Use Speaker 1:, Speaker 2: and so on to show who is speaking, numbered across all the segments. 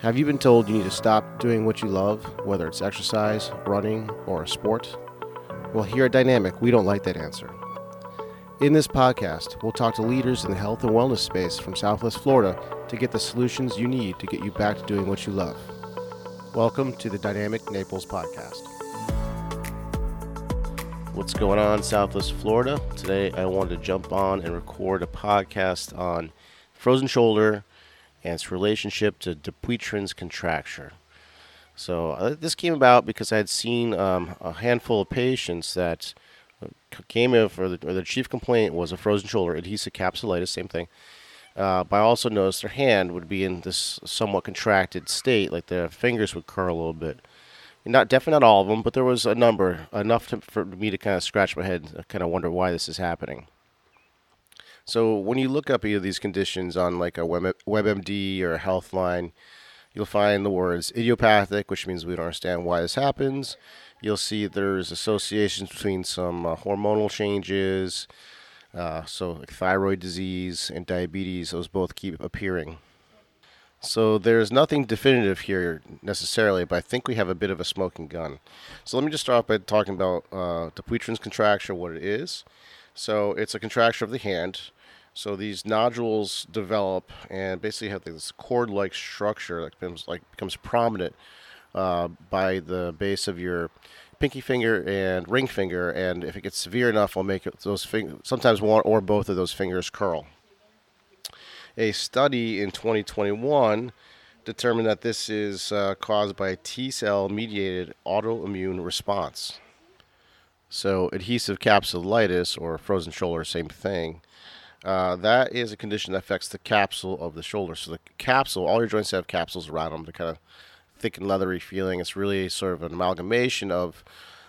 Speaker 1: Have you been told you need to stop doing what you love, whether it's exercise, running, or a sport? Well, here at Dynamic, we don't like that answer. In this podcast, we'll talk to leaders in the health and wellness space from Southwest Florida to get the solutions you need to get you back to doing what you love. Welcome to the Dynamic Naples Podcast. What's going on, Southwest Florida? Today, I wanted to jump on and record a podcast on frozen shoulder and its relationship to Dupuytren's contracture. So uh, this came about because I had seen um, a handful of patients that uh, came in for the, or the chief complaint was a frozen shoulder, adhesive capsulitis, same thing. Uh, but I also noticed their hand would be in this somewhat contracted state, like their fingers would curl a little bit. Not definitely not all of them, but there was a number enough to, for me to kind of scratch my head, kind of wonder why this is happening. So when you look up either of these conditions on like a Web, WebMD or a Healthline, you'll find the words idiopathic, which means we don't understand why this happens. You'll see there's associations between some uh, hormonal changes, uh, so like thyroid disease and diabetes. Those both keep appearing. So there's nothing definitive here necessarily, but I think we have a bit of a smoking gun. So let me just start by talking about uh, Dupuytren's contracture, what it is. So it's a contracture of the hand. So these nodules develop and basically have this cord-like structure that becomes like becomes prominent uh, by the base of your pinky finger and ring finger, and if it gets severe enough, will make those fing- sometimes one or both of those fingers curl. A study in 2021 determined that this is uh, caused by a T cell mediated autoimmune response. So, adhesive capsulitis or frozen shoulder, same thing. Uh, that is a condition that affects the capsule of the shoulder. So the capsule, all your joints have capsules around them. They're kind of thick and leathery feeling. It's really sort of an amalgamation of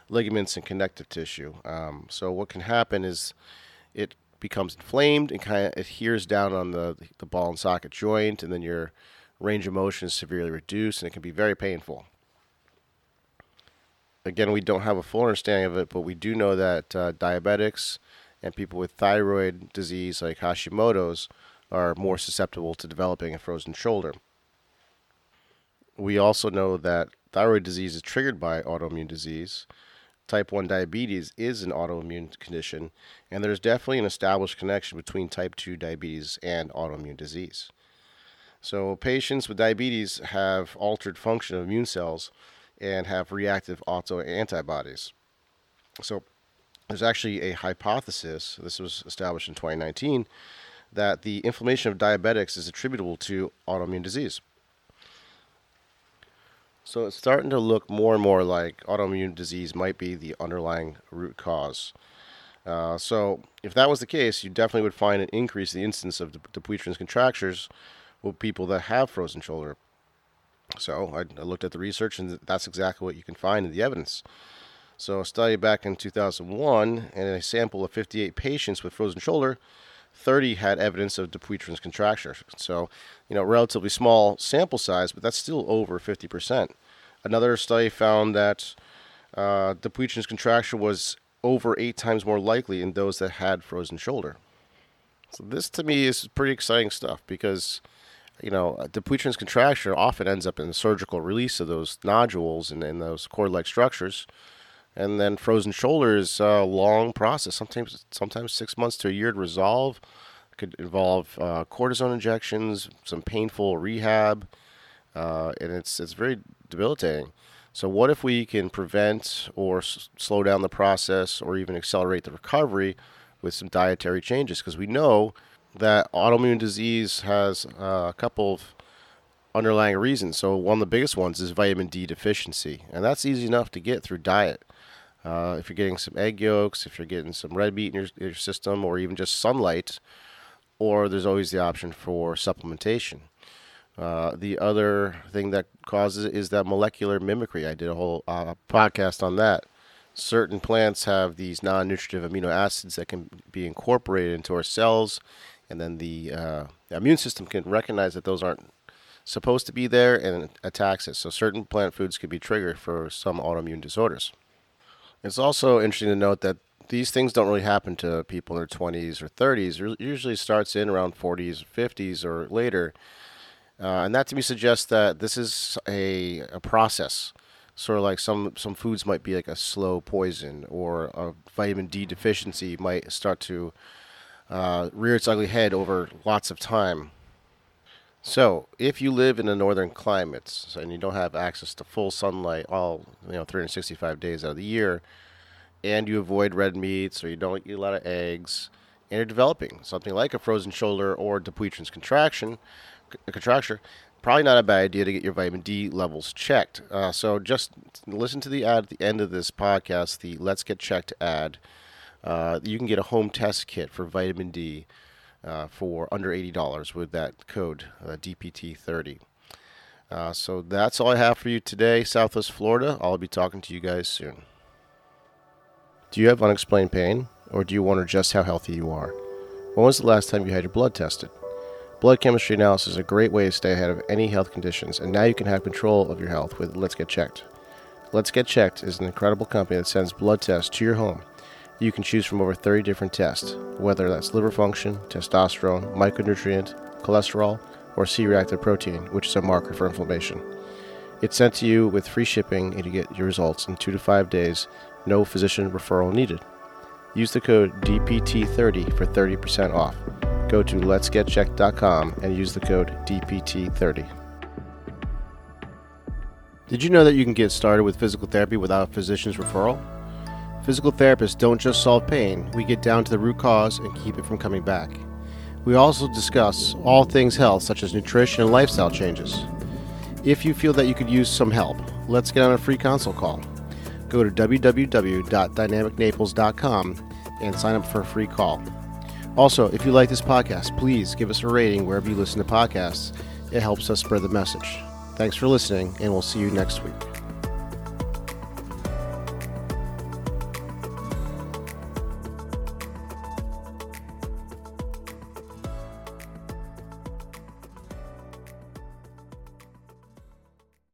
Speaker 1: ligaments and connective tissue. Um, so what can happen is it becomes inflamed and kind of adheres down on the the ball and socket joint, and then your range of motion is severely reduced, and it can be very painful. Again, we don't have a full understanding of it, but we do know that uh, diabetics and people with thyroid disease like Hashimoto's are more susceptible to developing a frozen shoulder. We also know that thyroid disease is triggered by autoimmune disease. Type 1 diabetes is an autoimmune condition, and there's definitely an established connection between type 2 diabetes and autoimmune disease. So, patients with diabetes have altered function of immune cells and have reactive autoantibodies. So, there's actually a hypothesis, this was established in 2019, that the inflammation of diabetics is attributable to autoimmune disease. So it's starting to look more and more like autoimmune disease might be the underlying root cause. Uh, so if that was the case, you definitely would find an increase in the incidence of Dupuytren's contractures with people that have frozen shoulder. So I, I looked at the research, and that's exactly what you can find in the evidence. So, a study back in 2001, and a sample of 58 patients with frozen shoulder, 30 had evidence of Dupuytren's contracture. So, you know, relatively small sample size, but that's still over 50%. Another study found that uh, Dupuytren's contracture was over eight times more likely in those that had frozen shoulder. So, this to me is pretty exciting stuff because you know, Dupuytren's contracture often ends up in the surgical release of those nodules and, and those cord-like structures. And then frozen shoulder is a long process, sometimes sometimes six months to a year to resolve. It could involve uh, cortisone injections, some painful rehab, uh, and it's it's very debilitating. So, what if we can prevent or s- slow down the process, or even accelerate the recovery with some dietary changes? Because we know that autoimmune disease has uh, a couple of underlying reasons. So, one of the biggest ones is vitamin D deficiency, and that's easy enough to get through diet. Uh, if you're getting some egg yolks, if you're getting some red meat in your, your system, or even just sunlight, or there's always the option for supplementation. Uh, the other thing that causes it is that molecular mimicry. I did a whole uh, podcast on that. Certain plants have these non nutritive amino acids that can be incorporated into our cells, and then the, uh, the immune system can recognize that those aren't supposed to be there and attacks it. So, certain plant foods can be trigger for some autoimmune disorders. It's also interesting to note that these things don't really happen to people in their 20s or 30s. It usually starts in around 40s, 50s, or later. Uh, and that to me suggests that this is a, a process. Sort of like some, some foods might be like a slow poison, or a vitamin D deficiency might start to uh, rear its ugly head over lots of time. So, if you live in the northern climates and you don't have access to full sunlight all you know 365 days out of the year, and you avoid red meats or you don't eat a lot of eggs, and you're developing something like a frozen shoulder or Dupuytren's contraction, a contracture, probably not a bad idea to get your vitamin D levels checked. Uh, so just listen to the ad at the end of this podcast, the Let's Get Checked ad. Uh, you can get a home test kit for vitamin D uh, for under $80 with that code, uh, DPT30. Uh, so that's all I have for you today, Southwest Florida. I'll be talking to you guys soon. Do you have unexplained pain, or do you wonder just how healthy you are? When was the last time you had your blood tested? Blood chemistry analysis is a great way to stay ahead of any health conditions, and now you can have control of your health with Let's Get Checked. Let's Get Checked is an incredible company that sends blood tests to your home you can choose from over 30 different tests, whether that's liver function, testosterone, micronutrient, cholesterol, or C reactive protein, which is a marker for inflammation. It's sent to you with free shipping and you get your results in two to five days, no physician referral needed. Use the code DPT30 for 30% off. Go to letsgetchecked.com and use the code DPT30. Did you know that you can get started with physical therapy without a physician's referral? Physical therapists don't just solve pain, we get down to the root cause and keep it from coming back. We also discuss all things health, such as nutrition and lifestyle changes. If you feel that you could use some help, let's get on a free consult call. Go to www.dynamicnaples.com and sign up for a free call. Also, if you like this podcast, please give us a rating wherever you listen to podcasts. It helps us spread the message. Thanks for listening, and we'll see you next week.